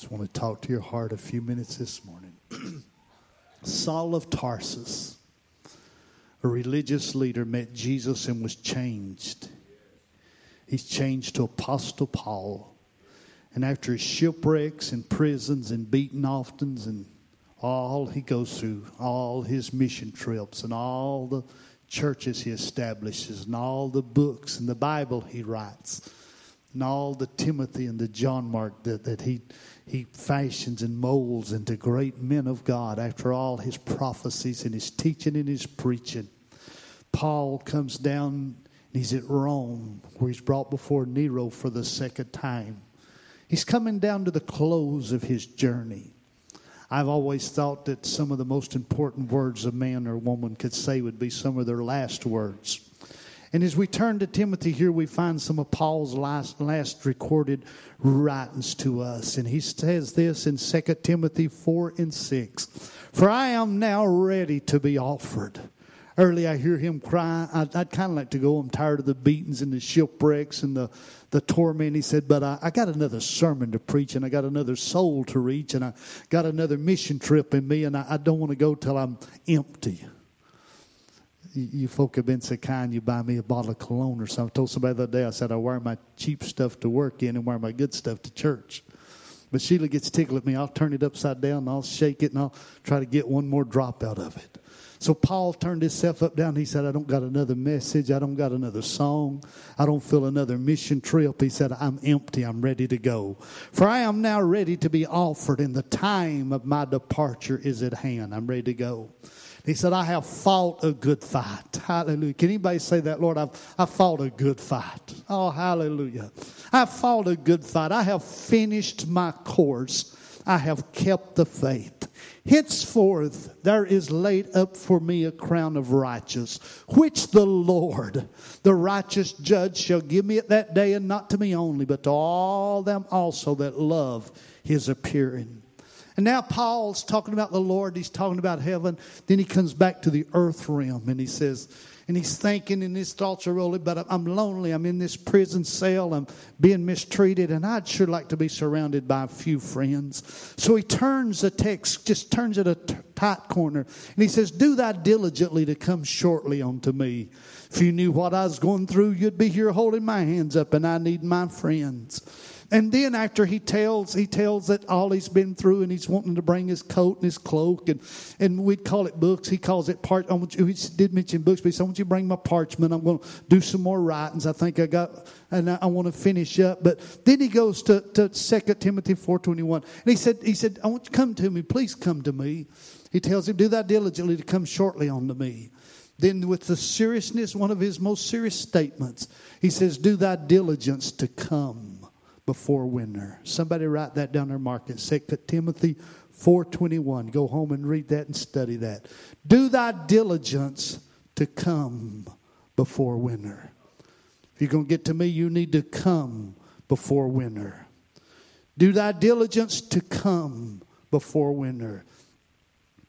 Just want to talk to your heart a few minutes this morning. Saul of Tarsus, a religious leader, met Jesus and was changed. He's changed to Apostle Paul. And after his shipwrecks and prisons and beaten often and all he goes through, all his mission trips and all the churches he establishes and all the books and the Bible he writes and all the Timothy and the John Mark that, that he, he fashions and molds into great men of God after all his prophecies and his teaching and his preaching. Paul comes down and he's at Rome where he's brought before Nero for the second time. He's coming down to the close of his journey. I've always thought that some of the most important words a man or woman could say would be some of their last words. And as we turn to Timothy here, we find some of Paul's last, last recorded writings to us. And he says this in 2 Timothy 4 and 6 For I am now ready to be offered. Early I hear him cry. I'd, I'd kind of like to go. I'm tired of the beatings and the shipwrecks and the, the torment. He said, But I, I got another sermon to preach and I got another soul to reach and I got another mission trip in me and I, I don't want to go till I'm empty. You, folk have been so kind, you buy me a bottle of cologne or something. I told somebody the other day, I said, I wear my cheap stuff to work in and wear my good stuff to church. But Sheila gets tickled at me. I'll turn it upside down and I'll shake it and I'll try to get one more drop out of it. So Paul turned himself up down. He said, I don't got another message. I don't got another song. I don't feel another mission trip. He said, I'm empty. I'm ready to go. For I am now ready to be offered, and the time of my departure is at hand. I'm ready to go. He said, I have fought a good fight. Hallelujah. Can anybody say that, Lord? I've, I've fought a good fight. Oh, hallelujah. I've fought a good fight. I have finished my course. I have kept the faith. Henceforth there is laid up for me a crown of righteousness, which the Lord, the righteous judge, shall give me at that day, and not to me only, but to all them also that love his appearing. And now Paul's talking about the Lord, he's talking about heaven. Then he comes back to the earth realm and he says, and he's thinking and his thoughts are rolling, but I'm lonely. I'm in this prison cell. I'm being mistreated, and I'd sure like to be surrounded by a few friends. So he turns the text, just turns it a t- tight corner, and he says, Do thy diligently to come shortly unto me. If you knew what I was going through, you'd be here holding my hands up, and I need my friends. And then after he tells, he tells that all he's been through and he's wanting to bring his coat and his cloak and, and we'd call it books. He calls it part. I want you, he did mention books, but he said, I want you to bring my parchment. I'm going to do some more writings. I think I got, and I, I want to finish up. But then he goes to, to 2 Timothy 4.21. And he said, he said, I want you to come to me. Please come to me. He tells him, do that diligently to come shortly unto me. Then with the seriousness, one of his most serious statements, he says, do thy diligence to come before winter. Somebody write that down there, mark it. Second Timothy 4.21. Go home and read that and study that. Do thy diligence to come before winter. If you're going to get to me, you need to come before winter. Do thy diligence to come before winter.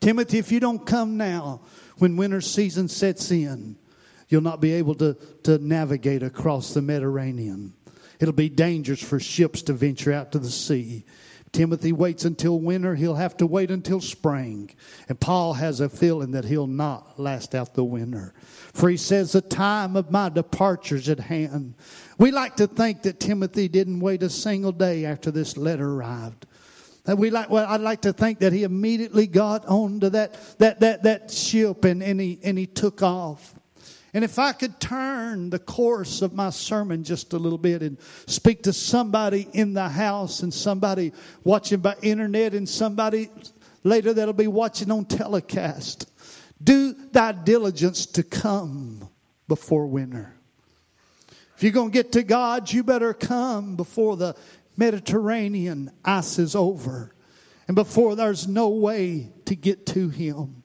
Timothy, if you don't come now, when winter season sets in, you'll not be able to, to navigate across the Mediterranean. It'll be dangerous for ships to venture out to the sea. Timothy waits until winter, he'll have to wait until spring. And Paul has a feeling that he'll not last out the winter. For he says, The time of my departure's at hand. We like to think that Timothy didn't wait a single day after this letter arrived. That we like, well, I'd like to think that he immediately got onto that, that, that, that ship and, and, he, and he took off. And if I could turn the course of my sermon just a little bit and speak to somebody in the house and somebody watching by internet and somebody later that'll be watching on telecast, do thy diligence to come before winter. If you're going to get to God, you better come before the Mediterranean ice is over and before there's no way to get to Him.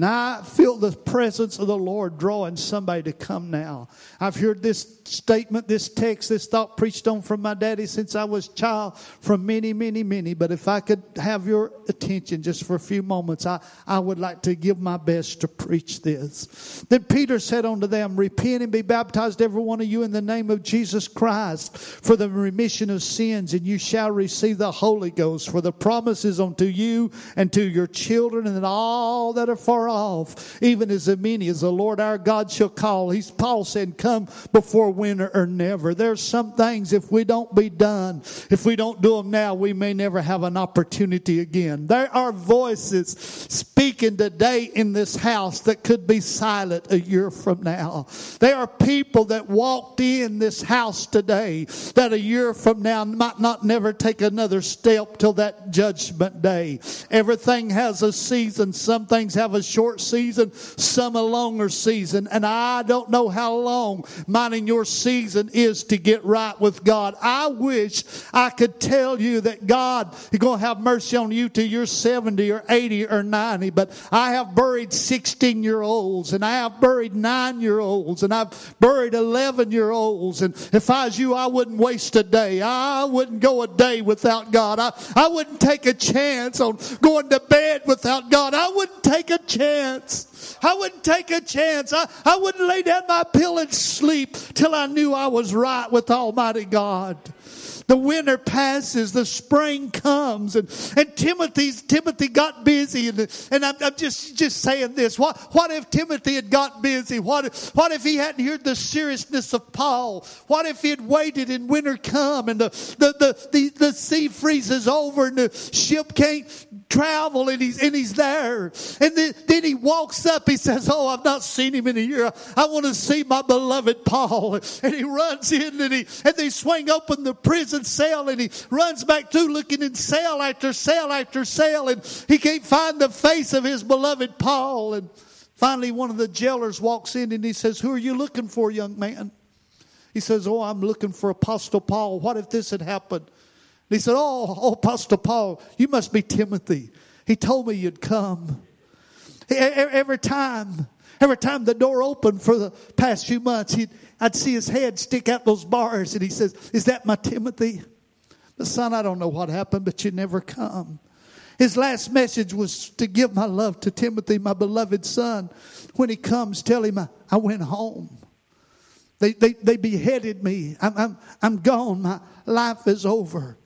And I feel the presence of the Lord drawing somebody to come now. I've heard this statement, this text, this thought preached on from my daddy since I was child from many, many, many. But if I could have your attention just for a few moments, I, I would like to give my best to preach this. Then Peter said unto them, Repent and be baptized, every one of you, in the name of Jesus Christ for the remission of sins, and you shall receive the Holy Ghost. For the promise is unto you and to your children and all that are far off, even as many as the Lord our God shall call. He's Paul said, Come before winter or never. There's some things if we don't be done, if we don't do them now, we may never have an opportunity again. There are voices speaking today in this house that could be silent a year from now. There are people that walked in this house today that a year from now might not never take another step till that judgment day. Everything has a season. Some things have a short season, some a longer season. And I don't know how long mine and your season is to get right with God. I wish I could tell you that God is going to have mercy on you till you're 70 or 80 or 90. But I have buried 16 year olds and I have buried nine year olds and I've buried 11 year olds. And if I was you, I wouldn't waste a day. I wouldn't go a day without God. I, I wouldn't take a chance on going to bed without God. I wouldn't take a chance. I wouldn't take a chance. I, I wouldn't lay down my pillow and sleep till I knew I was right with Almighty God. The winter passes, the spring comes, and, and Timothy's, Timothy got busy. And, and I'm, I'm just, just saying this. What, what if Timothy had got busy? What if, what if he hadn't heard the seriousness of Paul? What if he had waited and winter come and the, the, the, the, the sea freezes over and the ship can't travel and he's, and he's there. And then, then he walks up. He says, Oh, I've not seen him in a year. I want to see my beloved Paul. And he runs in and he, and they swing open the prison cell and he runs back through looking in cell after cell after cell and he can't find the face of his beloved Paul. And finally one of the jailers walks in and he says, Who are you looking for, young man? He says, Oh, I'm looking for Apostle Paul. What if this had happened? He said, Oh, oh, Apostle Paul, you must be Timothy. He told me you'd come. Every time, every time the door opened for the past few months, I'd see his head stick out those bars, and he says, Is that my Timothy? But son, I don't know what happened, but you never come. His last message was to give my love to Timothy, my beloved son. When he comes, tell him I, I went home. They, they, they beheaded me. I'm, I'm, I'm gone. My life is over.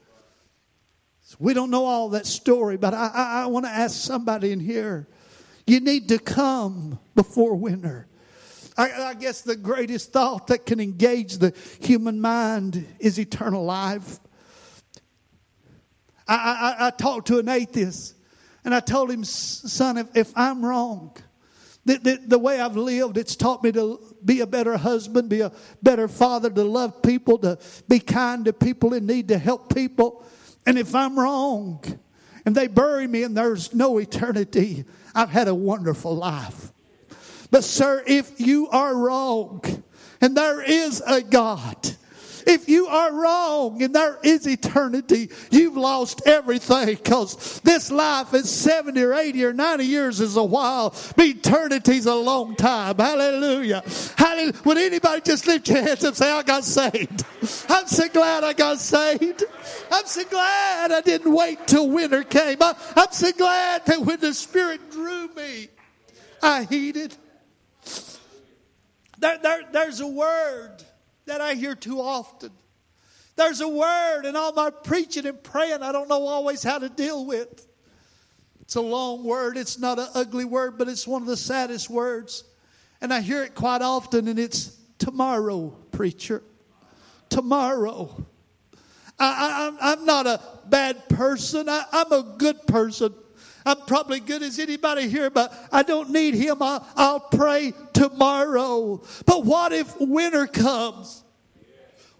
We don't know all that story, but I, I, I want to ask somebody in here you need to come before winter. I, I, guess the greatest thought that can engage the human mind is eternal life. I, I, I talked to an atheist and I told him, son, if, if I'm wrong, the, the, the, way I've lived, it's taught me to be a better husband, be a better father, to love people, to be kind to people in need, to help people. And if I'm wrong and they bury me and there's no eternity, I've had a wonderful life. But, sir, if you are wrong and there is a God, if you are wrong and there is eternity, you've lost everything because this life is 70 or 80 or 90 years is a while. Eternity's a long time. Hallelujah. Hallelujah. Would anybody just lift your hands and say, I got saved? I'm so glad I got saved. I'm so glad I didn't wait till winter came. I, I'm so glad that when the Spirit drew me, I heeded. There, there, there's a word that I hear too often. There's a word in all my preaching and praying I don't know always how to deal with. It's a long word. It's not an ugly word, but it's one of the saddest words. And I hear it quite often, and it's tomorrow, preacher. Tomorrow. I, am not a bad person. I, I'm a good person. I'm probably good as anybody here, but I don't need him. I'll, I'll pray tomorrow. But what if winter comes?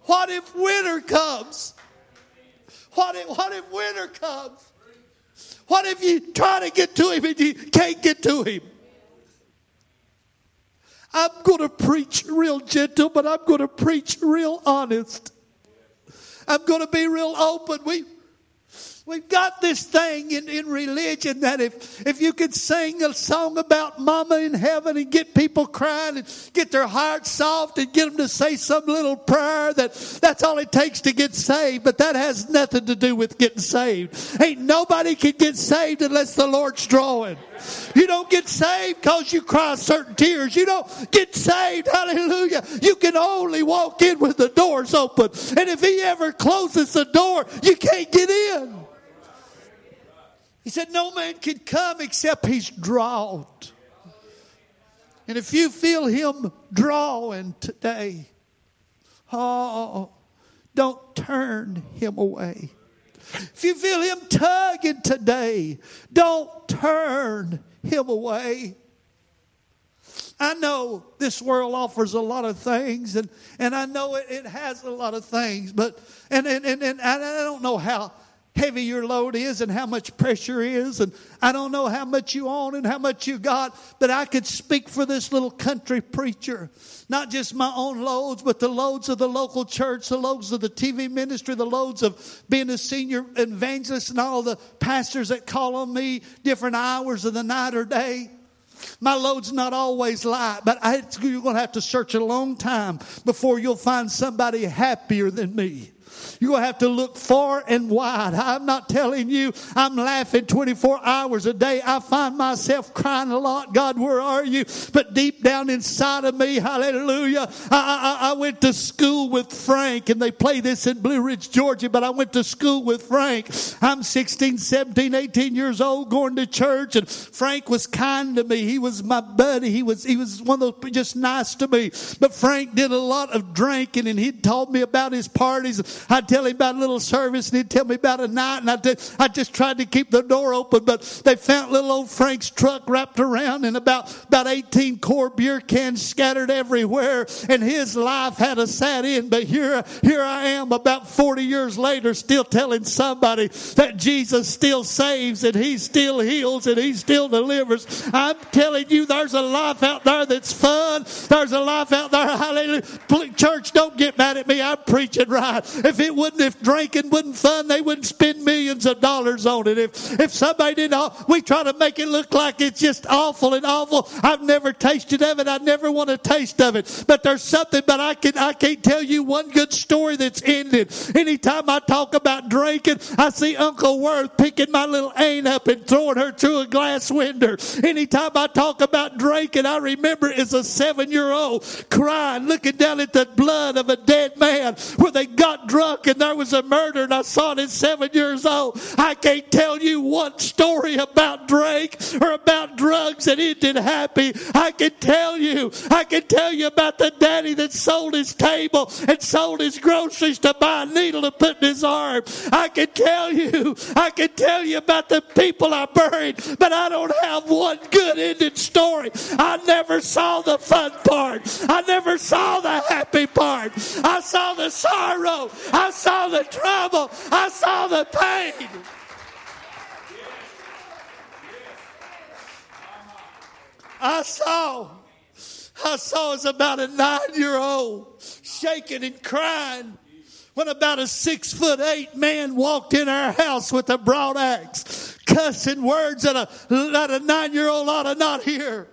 What if winter comes? What if, what if winter comes? What if you try to get to him and you can't get to him? I'm going to preach real gentle, but I'm going to preach real honest. I'm going to be real open. We, we've got this thing in, in religion that if, if you could sing a song about mama in heaven and get people crying and get their hearts soft and get them to say some little prayer that that's all it takes to get saved. But that has nothing to do with getting saved. Ain't nobody can get saved unless the Lord's drawing. You don't get saved because you cry certain tears. You don't get saved, hallelujah. You can only walk in with the doors open. And if he ever closes the door, you can't get in. He said, No man can come except he's drawn. And if you feel him drawing today, oh, don't turn him away. If you feel him tugging today, don't turn him away. I know this world offers a lot of things, and, and I know it, it has a lot of things, but and, and, and, and I don't know how heavy your load is and how much pressure is, and I don't know how much you own and how much you got, but I could speak for this little country preacher. Not just my own loads, but the loads of the local church, the loads of the TV ministry, the loads of being a senior evangelist, and all the pastors that call on me different hours of the night or day. My load's not always light, but I, you're going to have to search a long time before you'll find somebody happier than me. You're going to have to look far and wide. I'm not telling you I'm laughing 24 hours a day. I find myself crying a lot. God, where are you? But deep down inside of me, hallelujah, I, I, I went to school with Frank and they play this in Blue Ridge, Georgia, but I went to school with Frank. I'm 16, 17, 18 years old going to church and Frank was kind to me. He was my buddy. He was, he was one of those just nice to me. But Frank did a lot of drinking and he taught me about his parties. I'd tell him about a little service and he'd tell me about a night and I'd, I just tried to keep the door open, but they found little old Frank's truck wrapped around and about, about 18 core beer cans scattered everywhere and his life had a sad end. But here, here I am about 40 years later still telling somebody that Jesus still saves and he still heals and he still delivers. I'm telling you there's a life out there that's fun. There's a life out there. Hallelujah. Church, don't get mad at me. I'm preaching right. If it wouldn't, if drinking wasn't fun, they wouldn't spend millions of dollars on it. If, if somebody didn't, we try to make it look like it's just awful and awful. I've never tasted of it. I never want to taste of it. But there's something, but I can, I can't tell you one good story that's ended. Anytime I talk about drinking, I see Uncle Worth picking my little Ain up and throwing her through a glass window. Anytime I talk about drinking, I remember as a seven year old crying, looking down at the blood of a dead man where they got drunk and there was a murder and I saw it at seven years old. I can't tell you one story about Drake or about drugs that ended happy. I can tell you, I can tell you about the daddy that sold his table and sold his groceries to buy a needle to put in his arm. I can tell you, I can tell you about the people I buried, but I don't have one good ended story. I never saw the fun part. I never saw the happy part. I saw the sorrow. I saw the trouble. I saw the pain. I saw, I saw as about a nine year old shaking and crying when about a six foot eight man walked in our house with a broad axe, cussing words that a, that a nine year old ought to not hear.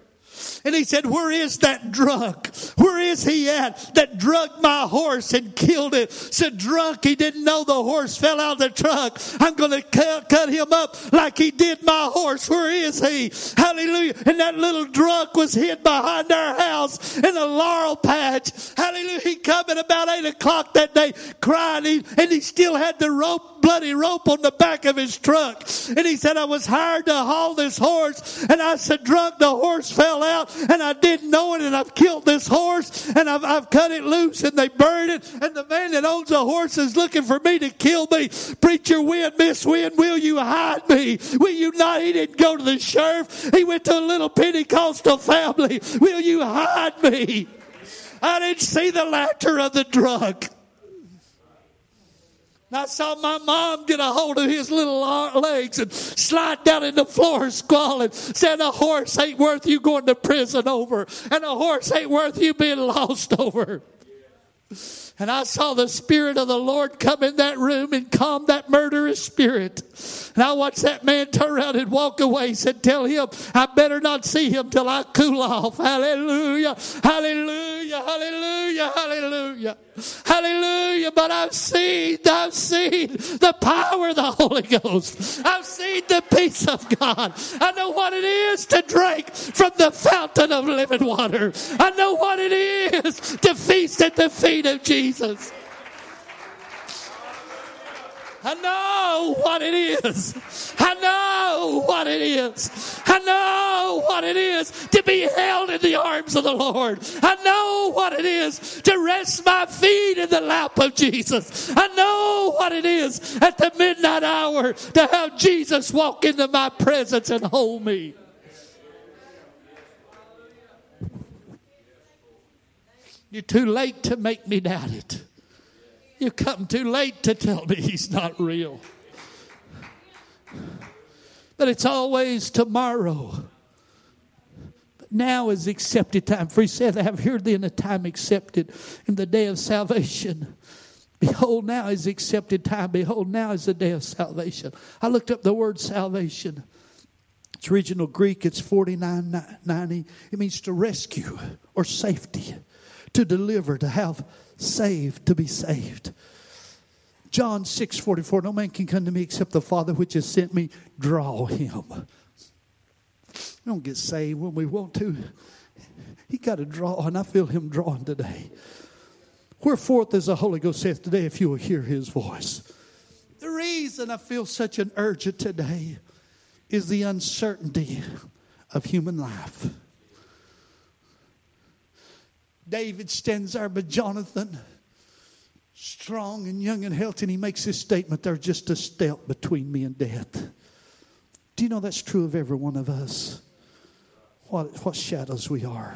And he said, Where is that drunk? Where is he at that drugged my horse and killed it? Said drunk, he didn't know the horse fell out of the truck. I'm going to cut, cut him up like he did my horse. Where is he? Hallelujah. And that little drunk was hid behind our house in a laurel patch. Hallelujah. He come at about eight o'clock that day crying and he still had the rope, bloody rope on the back of his truck. And he said, I was hired to haul this horse. And I said, drunk, the horse fell out and I didn't know it and I've killed this horse and I've, I've cut it loose and they buried it and the man that owns the horse is looking for me to kill me. Preacher Wynn, Miss Wynn, will you hide me? Will you not? He didn't go to the sheriff. He went to a little Pentecostal family. Will you hide me? I didn't see the laughter of the drunk. And I saw my mom get a hold of his little legs and slide down in the floor squalling, said, A horse ain't worth you going to prison over, and a horse ain't worth you being lost over. And I saw the Spirit of the Lord come in that room and calm that murderous spirit. And I watched that man turn around and walk away. He said, Tell him I better not see him till I cool off. Hallelujah. Hallelujah. Hallelujah. Hallelujah. Hallelujah. But I've seen, I've seen the power of the Holy Ghost. I've seen the peace of God. I know what it is to drink from the fountain of living water. I know what it is to feast at the feet of Jesus. I know what it is. I know what it is. I know what it is to be held in the arms of the Lord. I know what it is to rest my feet in the lap of Jesus. I know what it is at the midnight hour to have Jesus walk into my presence and hold me. You're too late to make me doubt it. You come too late to tell me he's not real. But it's always tomorrow. But now is accepted time. For he said, I have heard thee in the time accepted in the day of salvation. Behold, now is accepted time. Behold, now is the day of salvation. I looked up the word salvation. It's original Greek, it's 4990. It means to rescue or safety, to deliver, to have saved to be saved. John 6 44, no man can come to me except the Father which has sent me, draw him. We don't get saved when we want to. He got to draw, and I feel him drawing today. Wherefore, as the Holy Ghost saith today, if you will hear his voice. The reason I feel such an urgent today is the uncertainty of human life. David stands there, but Jonathan, strong and young and healthy, and he makes this statement there's just a step between me and death. Do you know that's true of every one of us? What, what shadows we are.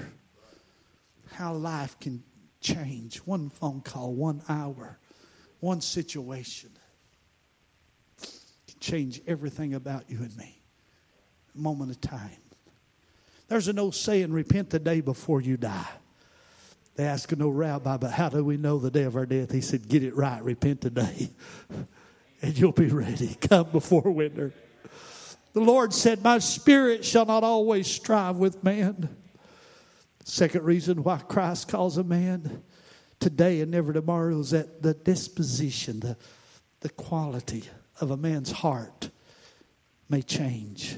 How life can change. One phone call, one hour, one situation can change everything about you and me. A moment of time. There's an old saying repent the day before you die. They asked an old rabbi, but how do we know the day of our death? He said, Get it right, repent today, and you'll be ready. Come before winter. The Lord said, My spirit shall not always strive with man. Second reason why Christ calls a man today and never tomorrow is that the disposition, the, the quality of a man's heart may change.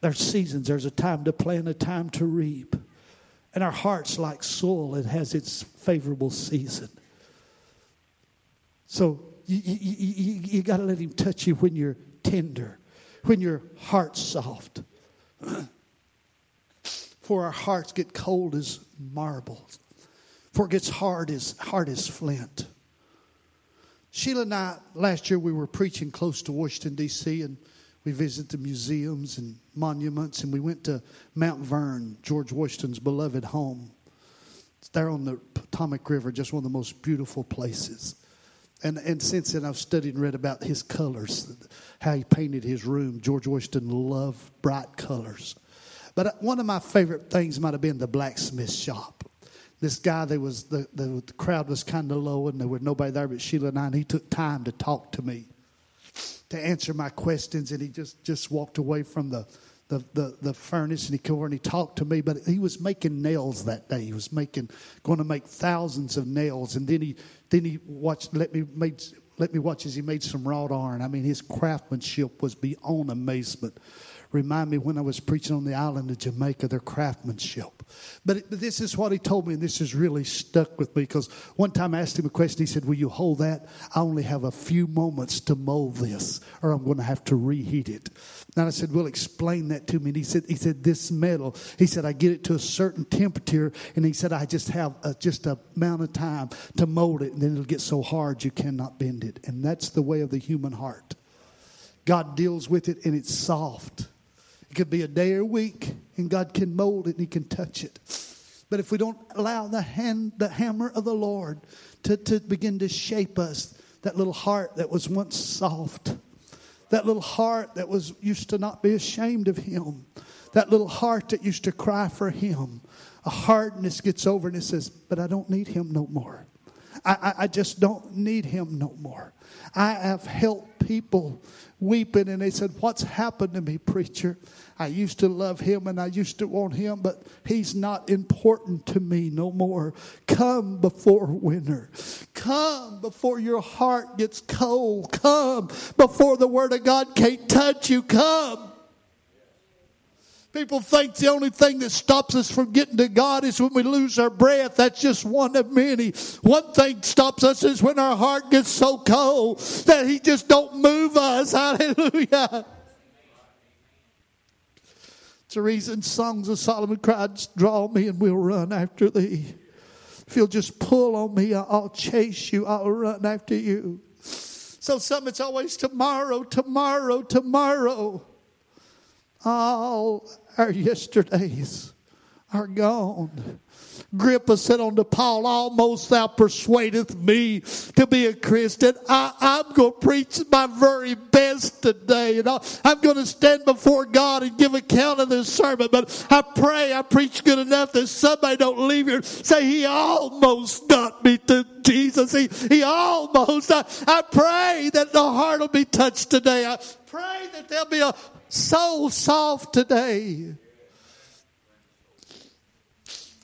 There's seasons, there's a time to plant, a time to reap. And our heart's like soil, it has its favorable season. So you, you, you, you got to let Him touch you when you're tender, when your heart's soft. For our hearts get cold as marble, for it gets hard as hard as flint. Sheila and I, last year, we were preaching close to Washington, D.C., and we visited the museums and monuments, and we went to Mount Vernon, George Washington's beloved home. It's there on the Potomac River, just one of the most beautiful places. And, and since then, I've studied and read about his colors, how he painted his room. George Washington loved bright colors. But uh, one of my favorite things might have been the blacksmith shop. This guy, there was the, the, the crowd was kind of low, and there was nobody there but Sheila and I, and he took time to talk to me to answer my questions, and he just, just walked away from the, the, the, the furnace and he came over and he talked to me. But he was making nails that day. He was making, going to make thousands of nails, and then he then he watched let me made let me watch as he made some wrought iron. I mean, his craftsmanship was beyond amazement remind me when I was preaching on the island of Jamaica, their craftsmanship. But, it, but this is what he told me, and this has really stuck with me because one time I asked him a question. He said, Will you hold that? I only have a few moments to mold this, or I'm going to have to reheat it. And I said, Well, explain that to me. And he said, he said This metal, he said, I get it to a certain temperature, and he said, I just have a, just a amount of time to mold it, and then it'll get so hard you cannot bend it. And that's the way of the human heart. God deals with it, and it's soft. It could be a day or a week, and God can mold it and He can touch it. But if we don't allow the hand, the hammer of the Lord to, to begin to shape us, that little heart that was once soft, that little heart that was used to not be ashamed of Him, that little heart that used to cry for Him, a hardness gets over and it says, But I don't need Him no more. I, I just don't need him no more. I have helped people weeping and they said, What's happened to me, preacher? I used to love him and I used to want him, but he's not important to me no more. Come before winter. Come before your heart gets cold. Come before the word of God can't touch you. Come. People think the only thing that stops us from getting to God is when we lose our breath. That's just one of many. One thing stops us is when our heart gets so cold that He just don't move us. Hallelujah. It's reason songs of Solomon cried, Draw me and we'll run after thee. If you'll just pull on me, I'll chase you, I'll run after you. So some it's always tomorrow, tomorrow, tomorrow. All our yesterdays are gone. Agrippa said unto Paul, Almost thou persuadeth me to be a Christian. I, am going to preach my very best today. And I, I'm going to stand before God and give account of this sermon. But I pray I preach good enough that somebody don't leave here say, He almost got me to Jesus. He, he almost. I, I pray that the heart will be touched today. I pray that there'll be a soul soft today.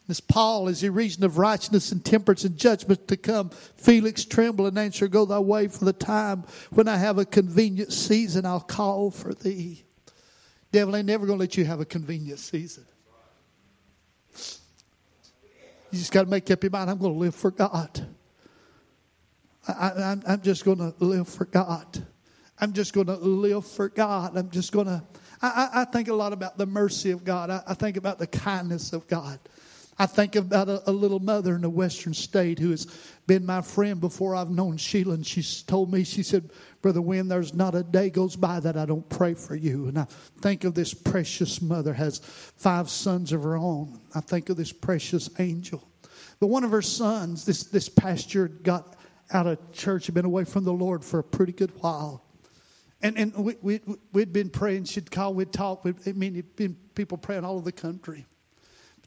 As Paul, as he reasoned of righteousness and temperance and judgment to come, Felix tremble and answer, Go thy way for the time when I have a convenient season, I'll call for thee. Devil ain't never going to let you have a convenient season. You just got to make up your mind, I'm going to live for God. I, am just going to live for God. I'm just going to live for God. I'm just going to. I, I, think a lot about the mercy of God. I, I think about the kindness of God. I think about a, a, little mother in a western state who has been my friend before I've known Sheila. And she's told me, she said, Brother Wynn, there's not a day goes by that I don't pray for you. And I think of this precious mother, has five sons of her own. I think of this precious angel. But one of her sons, this, this pastor, got out of church, had been away from the Lord for a pretty good while. And, and we, we, we'd been praying, she'd call, we'd talk. We'd, I mean, it'd been people praying all over the country.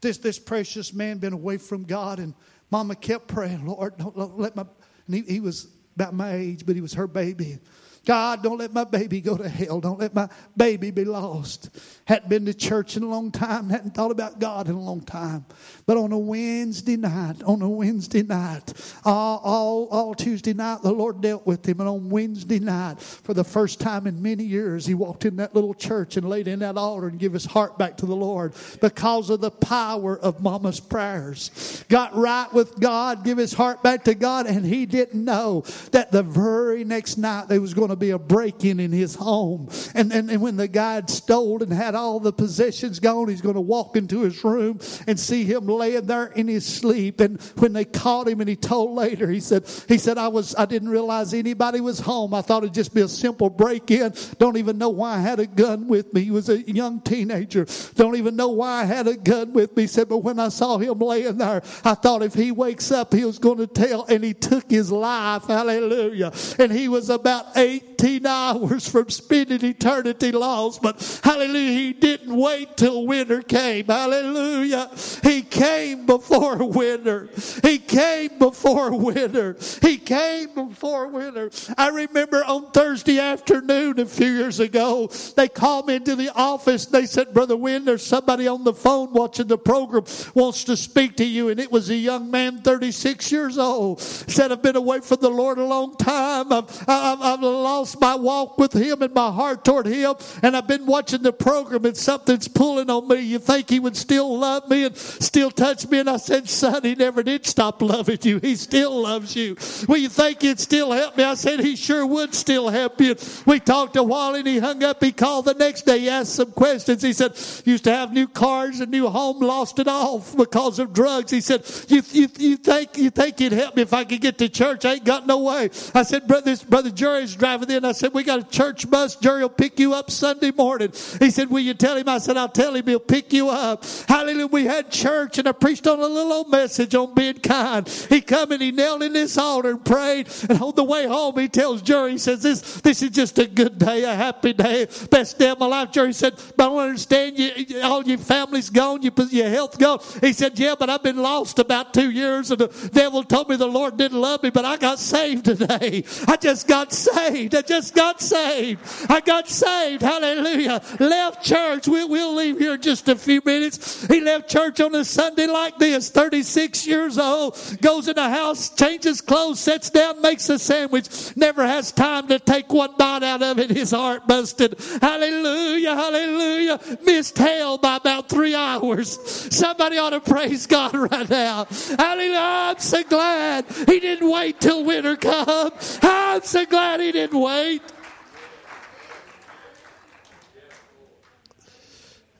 This, this precious man been away from God, and Mama kept praying, Lord, don't let my. And he, he was about my age, but he was her baby. God, don't let my baby go to hell. Don't let my baby be lost. Hadn't been to church in a long time, hadn't thought about God in a long time. But on a Wednesday night, on a Wednesday night, all, all, all Tuesday night, the Lord dealt with him. And on Wednesday night, for the first time in many years, he walked in that little church and laid in that altar and gave his heart back to the Lord because of the power of Mama's prayers. Got right with God, give his heart back to God, and he didn't know that the very next night there was going to be a break in in his home. And, and, and when the guy had stole and had all the possessions gone, he's going to walk into his room and see him laying there in his sleep. And when they caught him and he told later, he said, he said, I was, I didn't realize anybody was home. I thought it'd just be a simple break in. Don't even know why I had a gun with me. He was a young teenager. Don't even know why I had a gun with me. He said, but when I saw him laying there, I thought if he wakes up, he was going to tell. And he took his life. Hallelujah. And he was about eight 18 hours from spending eternity lost. But hallelujah, he didn't wait till winter came. Hallelujah. He came before winter. He came before winter. He came before winter. I remember on Thursday afternoon a few years ago, they called me into the office. They said, Brother Wynn, there's somebody on the phone watching the program wants to speak to you. And it was a young man, 36 years old. Said, I've been away from the Lord a long time. I've, I've, I've lost my walk with Him and my heart toward Him, and I've been watching the program and something's pulling on me. You think He would still love me and still touch me? And I said, Son, He never did stop loving you. He still loves you. Well, you think He'd still help me? I said, He sure would still help you. We talked a while and He hung up. He called the next day. He asked some questions. He said, Used to have new cars, and new home, lost it all because of drugs. He said, You, you, you think you think He'd help me if I could get to church? I ain't got no way. I said, Brother, Brother Jerry's driving in. I said, We got a church bus. Jerry will pick you up Sunday morning. He said, Will you tell him? I said, I'll tell him he'll pick you up. Hallelujah. We had church and I preached on a little old message on being kind. He come and he knelt in this altar and prayed. And on the way home, he tells Jerry, he says, This this is just a good day, a happy day, best day of my life. Jerry said, But I don't understand you all your family's gone, your, your health gone. He said, Yeah, but I've been lost about two years and the devil told me the Lord didn't love me, but I got saved today. I just got saved. I just got saved. I got saved. Hallelujah. Left church. We, will leave here in just a few minutes. He left church on a Sunday like this, 36 years old, goes in the house, changes clothes, sits down, makes a sandwich, never has time to take one bite out of it. His heart busted. Hallelujah. Hallelujah. Missed hell by about three hours. Somebody ought to praise God right now. Hallelujah. I'm so glad he didn't wait till winter come. I'm so glad he didn't wait.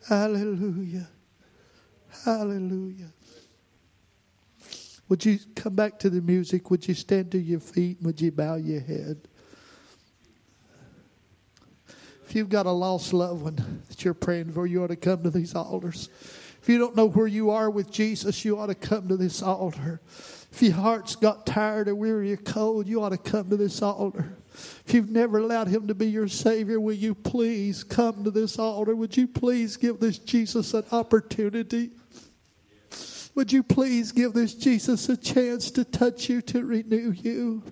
Hallelujah. Hallelujah. Would you come back to the music? Would you stand to your feet? Would you bow your head? If you've got a lost loved one that you're praying for, you ought to come to these altars. If you don't know where you are with Jesus, you ought to come to this altar. If your heart's got tired or weary or cold, you ought to come to this altar. If you've never allowed Him to be your Savior, will you please come to this altar? Would you please give this Jesus an opportunity? Would you please give this Jesus a chance to touch you, to renew you?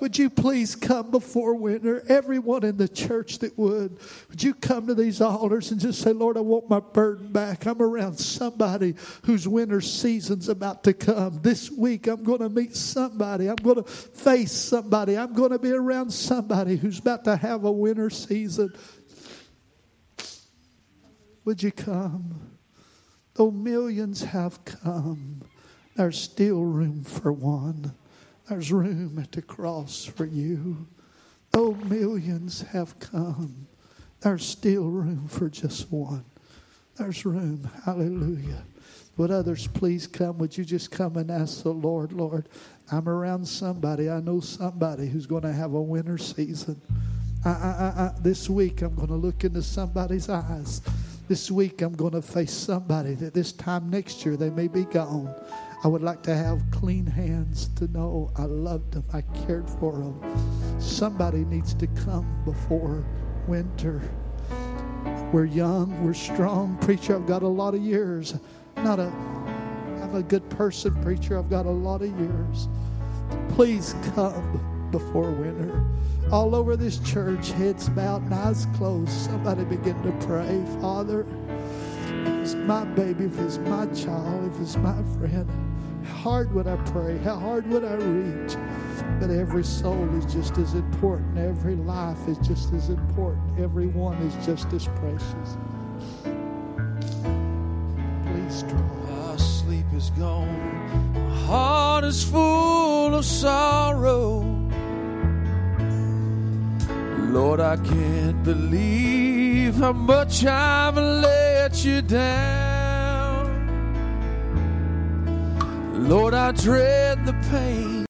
Would you please come before winter? Everyone in the church that would. Would you come to these altars and just say, Lord, I want my burden back. I'm around somebody whose winter season's about to come. This week, I'm going to meet somebody. I'm going to face somebody. I'm going to be around somebody who's about to have a winter season. Would you come? Though millions have come, there's still room for one. There's room at the cross for you. Though millions have come, there's still room for just one. There's room. Hallelujah. Would others please come? Would you just come and ask the Lord, Lord, I'm around somebody. I know somebody who's going to have a winter season. I, I, I, this week, I'm going to look into somebody's eyes. This week, I'm going to face somebody that this time next year they may be gone. I would like to have clean hands to know I loved them, I cared for them. Somebody needs to come before winter. We're young, we're strong. Preacher, I've got a lot of years. Not a I'm a good person, preacher. I've got a lot of years. Please come before winter. All over this church, heads bowed and eyes closed. Somebody begin to pray, Father. If it's my baby, if it's my child, if it's my friend, how hard would I pray? How hard would I reach? But every soul is just as important. Every life is just as important. Every one is just as precious. Please draw. My sleep is gone. My heart is full of sorrow. Lord, I can't believe how much I've let you down. Lord, I dread the pain.